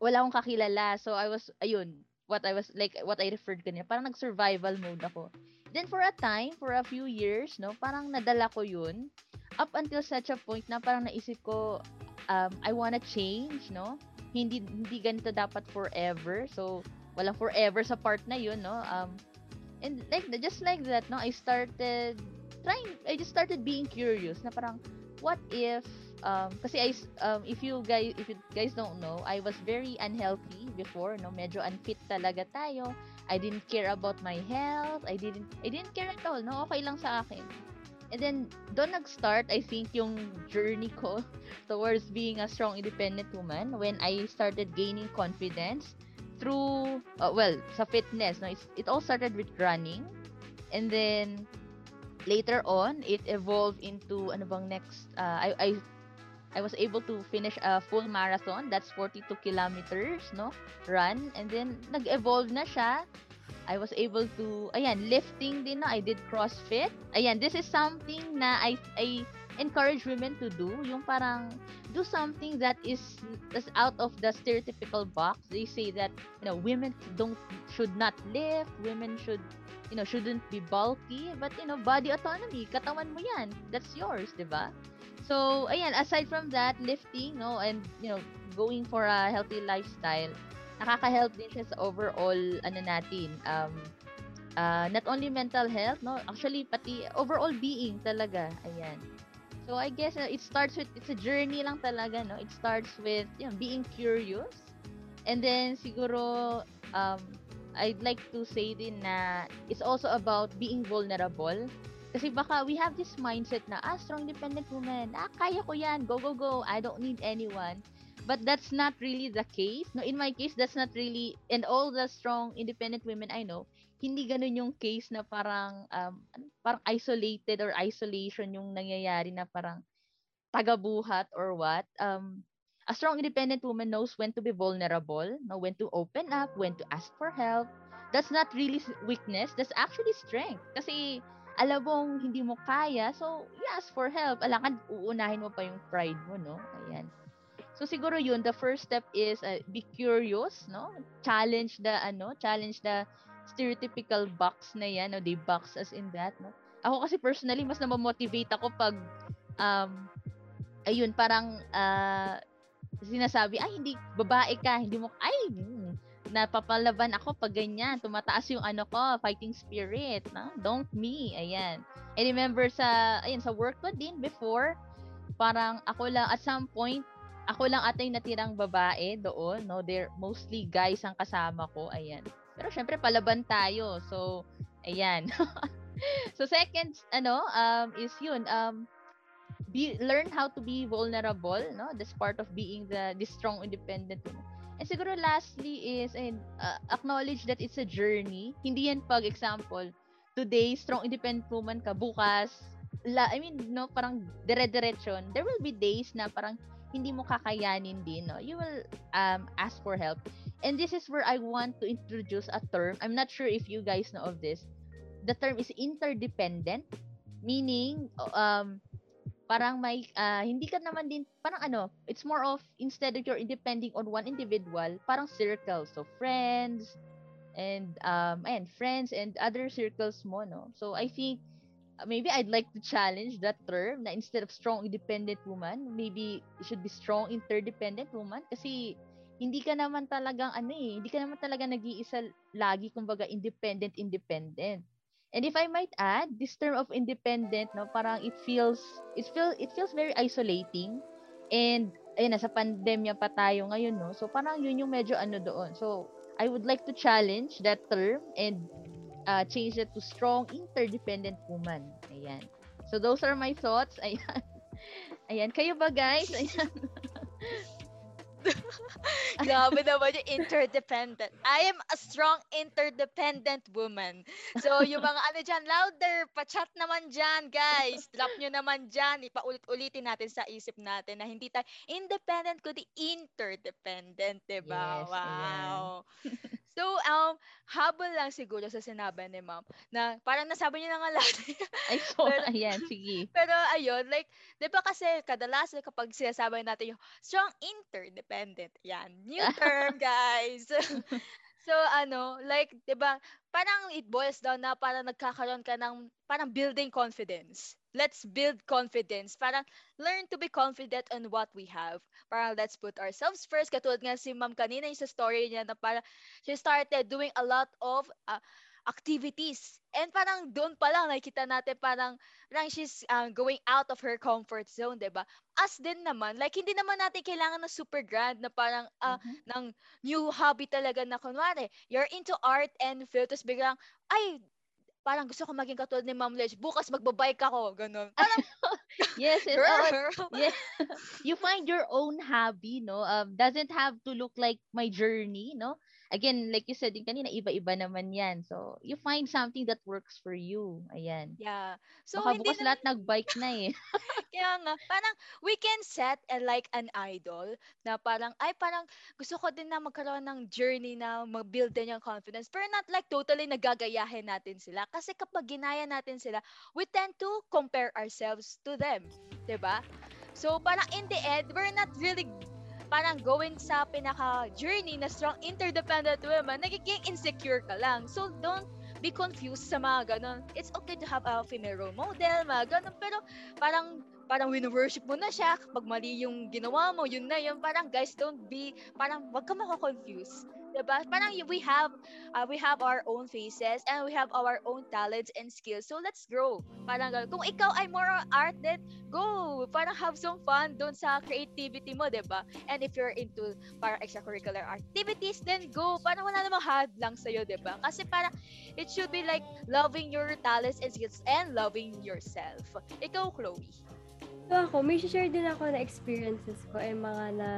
wala akong kakilala. So I was, ayun, what I was, like, what I referred kanina, parang nag-survival mode ako. Then for a time, for a few years, no, parang nadala ko yun. Up until such a point na parang naisip ko, um, I wanna change, no? Hindi, hindi ganito dapat forever. So, walang forever sa part na yun, no? Um, and like, just like that, no? I started trying, I just started being curious na parang, what if, um, kasi I, um, if you guys, if you guys don't know, I was very unhealthy before, no? Medyo unfit talaga tayo. I didn't care about my health. I didn't, I didn't care at all, no? Okay lang sa akin. And then, doon nag-start, I think, yung journey ko towards being a strong, independent woman when I started gaining confidence through uh, well sa fitness no? It's, it all started with running and then later on it evolved into ano bang next uh, I I I was able to finish a full marathon that's 42 kilometers no? Run and then nag-evolve na siya. I was able to ayan lifting din na I did CrossFit. Ayan this is something na I I encourage women to do yung parang do something that is that's out of the stereotypical box. They say that you know women don't should not lift, women should you know shouldn't be bulky, but you know body autonomy, katawan mo yan, that's yours, 'di ba? So ayan, aside from that, lifting, no, and you know going for a healthy lifestyle, nakaka-help din siya sa overall ano natin, um uh, not only mental health, no, actually pati overall being talaga, ayan. So I guess uh, it starts with it's a journey lang talaga no. It starts with you know being curious and then siguro um I'd like to say din na it's also about being vulnerable. Kasi baka we have this mindset na ah strong independent woman, ah kaya ko 'yan, go go go, I don't need anyone. But that's not really the case. No, in my case that's not really and all the strong independent women I know, hindi ganun yung case na parang um, parang isolated or isolation yung nangyayari na parang tagabuhat or what. Um, a strong independent woman knows when to be vulnerable, know when to open up, when to ask for help. That's not really weakness, that's actually strength. Kasi alam mong hindi mo kaya, so you ask for help. Alangan, uunahin mo pa yung pride mo, no? Ayan. So siguro yun, the first step is uh, be curious, no? Challenge the ano, challenge the stereotypical box na yan, no? They box us in that, no? Ako kasi personally, mas na-motivate ako pag um, ayun, parang ah, sinasabi, ay, hindi, babae ka, hindi mo, ay, mm, napapalaban ako pag ganyan. Tumataas yung ano ko, fighting spirit. No? Don't me. Ayan. I remember sa, ayun, sa work ko din before, parang ako lang, at some point, ako lang ata yung natirang babae doon. No? They're mostly guys ang kasama ko. Ayan. Pero syempre, palaban tayo. So, ayan. so, second, ano, um, is yun, um, be, learn how to be vulnerable, no? That's part of being the, the strong, independent woman And siguro lastly is and uh, acknowledge that it's a journey. Hindi yan pag example, today strong independent woman ka, bukas la, I mean, no, parang dire-diretsyon. There will be days na parang hindi mo kakayanin din, no? You will um ask for help. And this is where I want to introduce a term. I'm not sure if you guys know of this. The term is interdependent, meaning um parang may uh, hindi ka naman din parang ano it's more of instead of you're depending on one individual parang circle so friends and um and friends and other circles mo no so i think maybe i'd like to challenge that term na instead of strong independent woman maybe it should be strong interdependent woman kasi hindi ka naman talagang ano eh hindi ka naman talaga nag-iisa lagi kumbaga independent independent And if I might add, this term of independent, no, parang it feels it feel it feels very isolating. And ayun nasa pandemya pa tayo ngayon, no. So parang yun yung medyo ano doon. So I would like to challenge that term and uh, change it to strong interdependent woman. Ayan. So those are my thoughts. Ayan. Ayan, kayo ba guys? Ayan. Grabe naman yung interdependent. I am a strong interdependent woman. So, yung mga ano dyan, louder, pa-chat naman dyan, guys. Drop nyo naman dyan. Ipaulit-ulitin natin sa isip natin na hindi tayo independent, kundi interdependent, diba? Yes, wow. So, um, habol lang siguro sa sinabi ni ma'am na parang nasabi niyo na nga lahat. Ay, so, Pero- ayan, sige. Pero ayun, like, di ba kasi kadalasan kapag sinasabi natin yung strong interdependent, yan, new term, guys. so, ano, like, di ba, parang it boils down na parang nagkakaroon ka ng parang building confidence. Let's build confidence. Parang learn to be confident on what we have. Parang let's put ourselves first. Katulad nga si ma'am kanina yung sa story niya na parang she started doing a lot of uh, activities. And parang doon pa lang nakikita natin parang, parang she's uh, going out of her comfort zone, 'di ba? Us din naman, like hindi naman natin kailangan ng super grand na parang ah, Mhm. ng new hobby talaga na kunwari, you're into art and tapos biglang, ay, parang gusto ko maging katulad ni Ma'am Ledge, bukas magbabike ako, ganun. Parang, Yes, uh, girl, yeah, you find your own hobby, no? Um, doesn't have to look like my journey, no? Again, like you said din kanina, iba-iba naman yan. So, you find something that works for you. Ayan. yeah. So, Baka hindi bukas naman, lahat nag-bike na eh. kaya nga, parang, we can set a, like an idol na parang, ay, parang, gusto ko din na magkaroon ng journey na mag-build din yung confidence. Pero not like totally nagagayahin natin sila. Kasi kapag ginaya natin sila, we tend to compare ourselves to them. ba? So, parang in the end, we're not really parang going sa pinaka-journey na strong interdependent women, nagiging insecure ka lang. So, don't be confused sa mga ganun. It's okay to have a female role model, mga ganun. Pero, parang, parang wino-worship mo na siya. Kapag mali yung ginawa mo, yun na yun. Parang, guys, don't be, parang, wag ka mako-confuse. Diba? Parang we have uh, we have our own faces and we have our own talents and skills. So let's grow. Parang. Kung ikaw ay more art, then go. Parang have some fun doon sa creativity mo, ba? And if you're into para extracurricular activities, then go. Parang wala namang hard lang sa'yo, ba? Kasi parang it should be like loving your talents and skills and loving yourself. Ikaw, Chloe. So ako, may share din ako na experiences ko ay mga na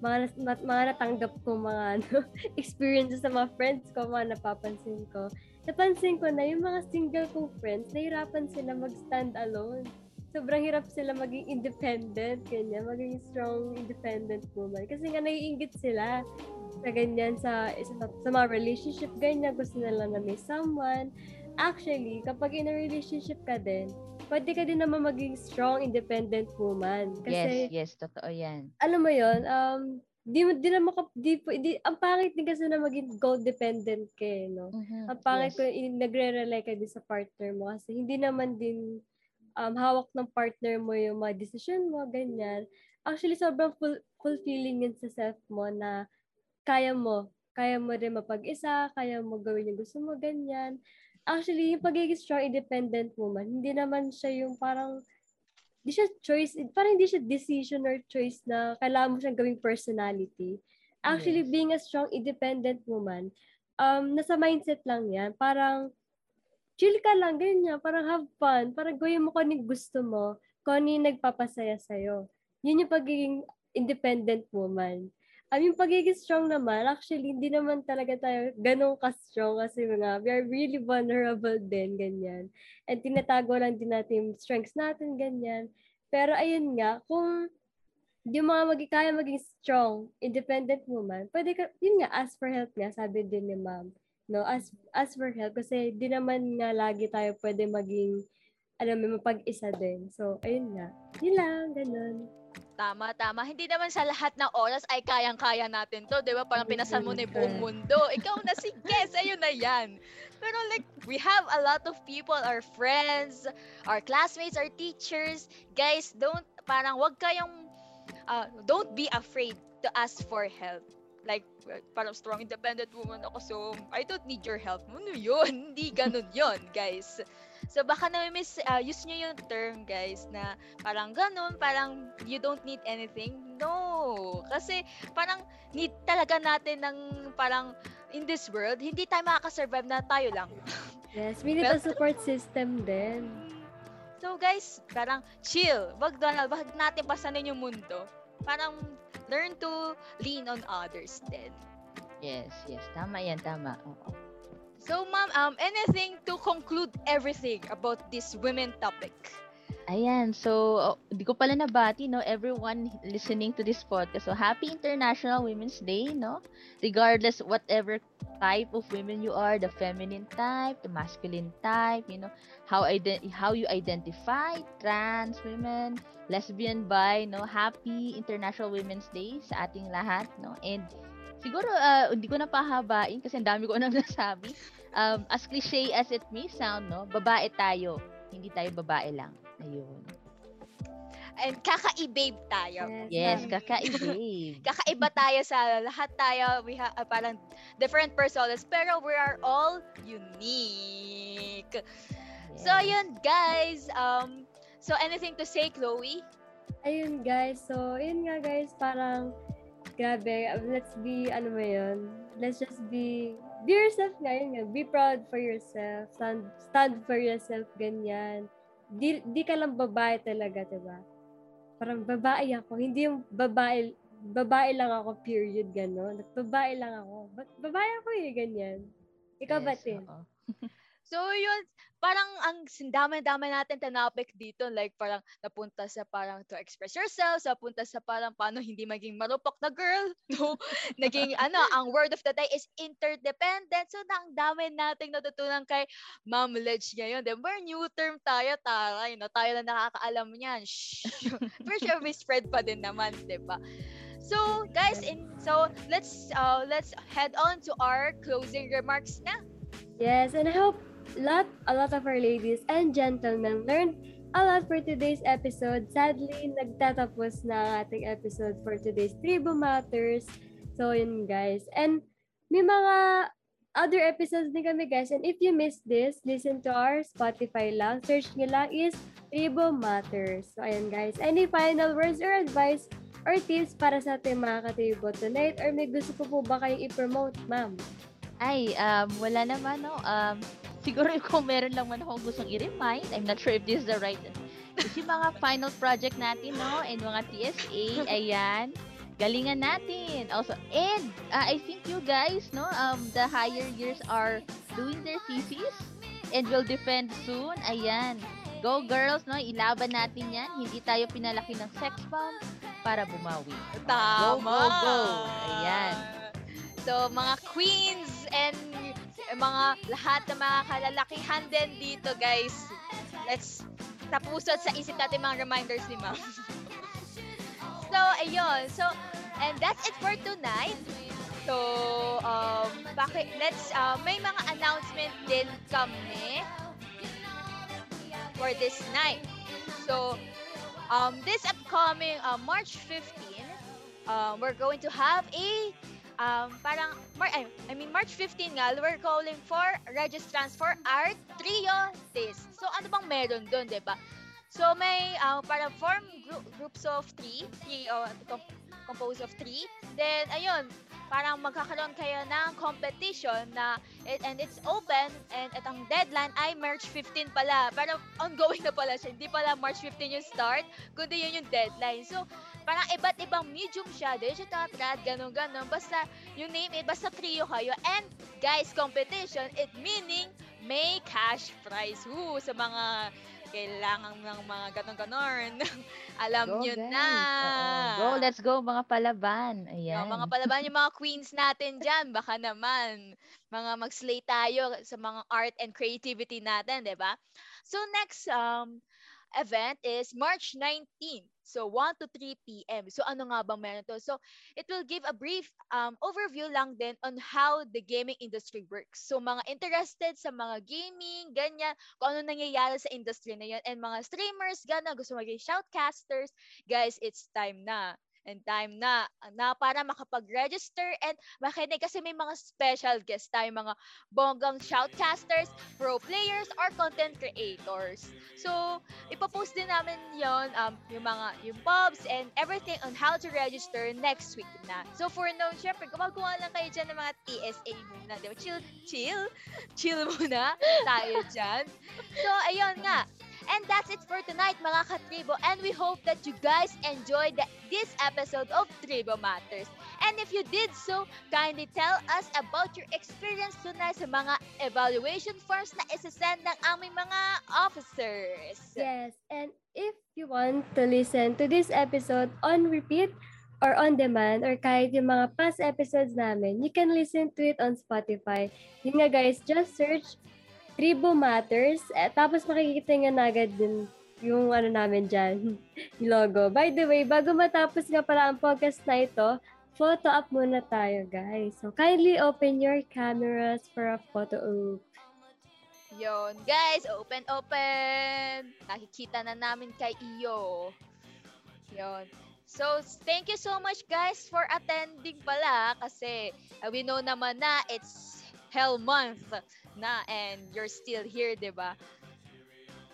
mga, ma- mga natanggap ko mga ano, experiences sa mga friends ko, mga napapansin ko. Napansin ko na yung mga single kong friends, nahirapan sila mag-stand alone. Sobrang hirap sila maging independent, ganyan, maging strong, independent woman. Kasi nga naiingit sila sa ganyan, sa, sa, sa mga relationship, ganyan, gusto nila na may someone. Actually, kapag in a relationship ka din, pwede ka din naman maging strong, independent woman. Kasi, yes, yes, totoo yan. alam mo yon um, di mo di na maka, di, di, ang pangit din kasi na maging goal dependent ka eh, no? Mhm, Ang pangit yes. in, nagre-rely ka din sa partner mo kasi hindi naman din um, hawak ng partner mo yung mga decision mo, ganyan. Actually, sobrang ful- fulfilling yun sa self mo na kaya mo kaya mo rin mapag-isa, kaya mo gawin yung gusto mo, ganyan. Actually, yung pagiging strong independent woman, hindi naman siya yung parang, hindi siya choice, parang hindi siya decision or choice na kailangan mo siyang gawing personality. Actually, Yes. being a strong independent woman, um, nasa mindset lang yan. Parang, chill ka lang, ganyan. Parang have fun. Parang gawin mo kung ano yung gusto mo, kung ano yung nagpapasaya sa'yo. Yun yung pagiging independent woman. Um, yung pagiging strong naman, actually, hindi naman talaga tayo ganun ka-strong kasi mga, we are really vulnerable din, ganyan. And tinatago lang din natin yung strengths natin, ganyan. Pero ayun nga, kung yung mga magi kaya maging strong, independent woman, pwede ka, yun nga, ask for help nga, sabi din ni ma'am. No, ask, ask for help kasi di naman nga lagi tayo pwede maging, alam mo, mapag-isa din. So, ayun nga. Yun lang, ganun. Tama, tama. Hindi naman sa lahat ng oras ay kayang-kaya natin to, di ba? Parang pinasan mo na yung buong mundo. Ikaw na, sige, sa'yo na yan. Pero like, we have a lot of people, our friends, our classmates, our teachers. Guys, don't, parang wag kayong, uh, don't be afraid to ask for help. Like, parang strong independent woman ako, so I don't need your help. Ano yun? Hindi ganun yun, guys. So baka na miss uh, use nyo yung term guys na parang ganun, parang you don't need anything. No. Kasi parang need talaga natin ng parang in this world, hindi tayo makaka-survive na tayo lang. Yes, we need a support system din. So guys, parang chill. Wag na, wag natin pasanin yung mundo. Parang learn to lean on others din. Yes, yes. Tama yan, tama. Oo. So ma'am, um, anything to conclude everything about this women topic? Ayan, so, oh, di ko pala nabati, no, everyone listening to this podcast. So, happy International Women's Day, no? Regardless whatever type of women you are, the feminine type, the masculine type, you know, how how you identify, trans women, lesbian, bi, no? Happy International Women's Day sa ating lahat, no? And siguro, uh, hindi ko na pahabain kasi ang dami ko na nasabi. Um, as cliche as it may sound, no? Babae tayo, hindi tayo babae lang. Ayun. And kaka-babe tayo. Yes, ma'am. kakaibig. kakaiba tayo sa lahat tayo. We have parang different personas, pero we are all unique. So, Yes. yun, guys. Um, so, anything to say, Chloe? Ayun guys, so yun nga guys, parang grabe, uh, let's be, ano mo yun, let's just be, be yourself nga, yun nga, be proud for yourself, stand, stand for yourself, ganyan. Di, di ka lang babae talaga, diba? Parang babae ako, hindi yung babae, babae lang ako, period, gano'n. Babae lang ako. Ba- babae ako eh, ganyan. Ikaw ba, Yes, Tin? oo. So, yun, parang ang dami-dami natin tinapik dito. Like, parang napunta sa parang to express yourself, napunta sa parang paano hindi maging marupok na girl. No? Naging, ano, ang word of the day is interdependent. So, ang dami nating natutunan kay Ma'am Ledge ngayon. Then, we're new term tayo, taray. No? Tayo na nakakaalam niyan. Shh. For sure, we spread pa din naman, di ba? So, guys, in so let's uh let's head on to our closing remarks na. Yes, and I hope lot a lot of our ladies and gentlemen learned a lot for today's episode. Sadly, nagtatapos na ang ating episode for today's Tribo Matters. So, yun guys. And may mga other episodes din kami guys. And if you missed this, listen to our Spotify lang. Search lang is Tribo Matters. So, ayan guys. Any final words or advice or tips para sa ating mga katribo tonight? Or may gusto po po ba kayong i-promote, ma'am? Ay, um, wala naman, no? Um, siguro kung meron lang man akong gustong i-remind, I'm not sure if this is the right, is yung mga final project natin, no? And mga TSA, ayan. Galingan natin. Also, and uh, I think you guys, no? Um, the higher years are doing their thesis and will defend soon. Ayan. Go girls, no? Ilaban natin yan. Hindi tayo pinalaki ng sex bomb para bumawi. Tama. Go, go, go. Ayan. So, mga queens and mga lahat ng mga kalalakihan din dito, guys. Let's tapusot sa isip natin mga reminders ni Ma'am. so, ayun. So, and that's it for tonight. So, um, bakit, let's, uh, may mga announcement din kami for this night. So, um, this upcoming uh, March 15, um, we're going to have a um, parang, Mar- I, mean, March 15 nga, we're calling for registrants for our trio test. So, ano bang meron doon, di ba? So, may uh, parang form group, groups of three, three uh, com- composed of three. Then, ayun, parang magkakaroon kayo ng competition na and it's open and at ang deadline ay March 15 pala. Pero ongoing na pala siya. Hindi pala March 15 yung start, kundi yun yung deadline. So, parang iba't ibang medium siya. Siya tatrad, ganun ganon Basta, yung name it, basta trio kayo. And, guys, competition, it meaning may cash prize. Woo, sa mga kailangan ng mga ganon-ganon. Alam Go, nyo guys. na. Oo. Go, let's go mga palaban. Ayan. Yung mga palaban, yung mga queens natin dyan, baka naman, mga mag-slay tayo sa mga art and creativity natin, di ba? So next um event is March 19. So 1 to 3 p.m. So ano nga bang meron to? So it will give a brief um, overview lang din on how the gaming industry works. So mga interested sa mga gaming, ganyan, kung ano nangyayari sa industry na yun, and mga streamers, gano'n, gusto maging shoutcasters, guys, it's time na and time na na para makapag-register and makinig kasi may mga special guests tayo, mga bonggang shoutcasters, pro players, or content creators. So, ipopost din namin yon um, yung mga, yung pubs and everything on how to register next week na. So, for now, syempre, gumagawa lang kayo dyan ng mga TSA muna, di ba? Chill, chill, chill muna tayo dyan. So, ayun nga, And that's it for tonight, mga katribo. And we hope that you guys enjoyed this episode of Tribo Matters. And if you did so, kindly tell us about your experience tonight sa mga evaluation forms na isasend ng aming mga officers. Yes, and if you want to listen to this episode on repeat or on demand or kahit yung mga past episodes namin, you can listen to it on Spotify. Yun nga guys, just search Tribo Matters. Eh, tapos makikita nga na agad din yung ano namin dyan, logo. By the way, bago matapos nga pala ang podcast na ito, photo up muna tayo, guys. So, kindly open your cameras for a photo op. Yon, guys, open, open. Nakikita na namin kay Iyo. Yon. So, thank you so much guys for attending pala kasi uh, we know naman na it's hell month na and you're still here, 'di ba?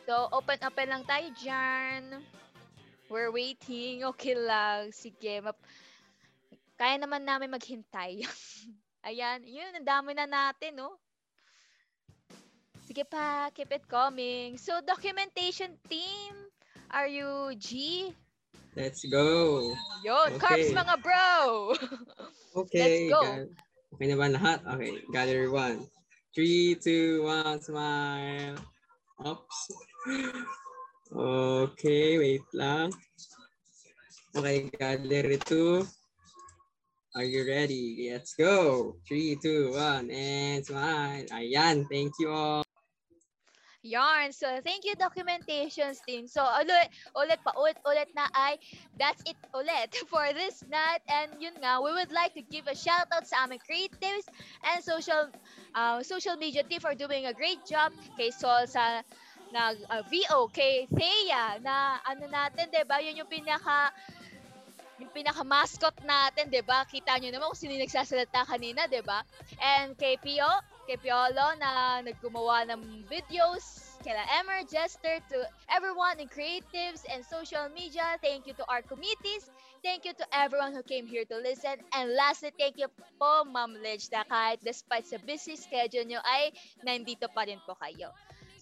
So, open open lang tayo diyan. We're waiting. Okay lang. Sige. Map- Kaya naman namin maghintay. Ayan. Yun, ang dami na natin, no? Sige pa, keep it coming. So, documentation team, are you G? Let's go. Yun, carbs Okay. mga bro! Okay. Let's go. okay na ba lahat? Okay. Gather one. Three, two, one, smile. Oops. Okay, wait lang. Okay, gather two. Are you ready? Let's go. Three, two, one, and smile. Ayan, thank you all. Yarn. So, thank you documentations team. So, ulit, ulit pa, ulit, ulit na ay, that's it ulit for this night. And yun nga, we would like to give a shout out sa aming creatives and social uh, social media team for doing a great job. Kay Sol sa na uh, VO, kay Thea na ano natin, 'di ba? Yun yung pinaka yung pinaka mascot natin, 'di ba? Kita niyo naman kung sino yung nagsasalita kanina, 'di ba? And kay Pio, kay Piolo na naggumawa ng videos, kila Emmer, Jester, to everyone in creatives and social media. Thank you to our committees. Thank you to everyone who came here to listen. And lastly, thank you po, Ma'am Lidge, na kahit despite sa busy schedule nyo ay nandito pa rin po kayo.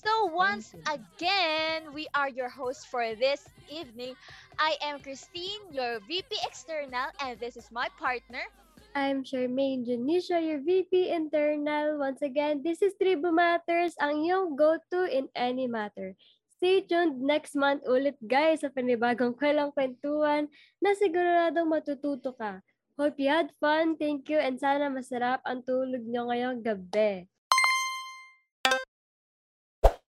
So once again, we are your hosts for this evening. I am Christine, your VP External, and this is my partner. I'm Charmaine Janisha, your VP Internal. Once again, this is Tribu Matters, ang iyong go-to in any matter. Stay tuned next month ulit guys sa panibagong kwelang kwentuhan na siguradong matututo ka. Hope you had fun, thank you, and sana masarap ang tulog nyo ngayong gabi.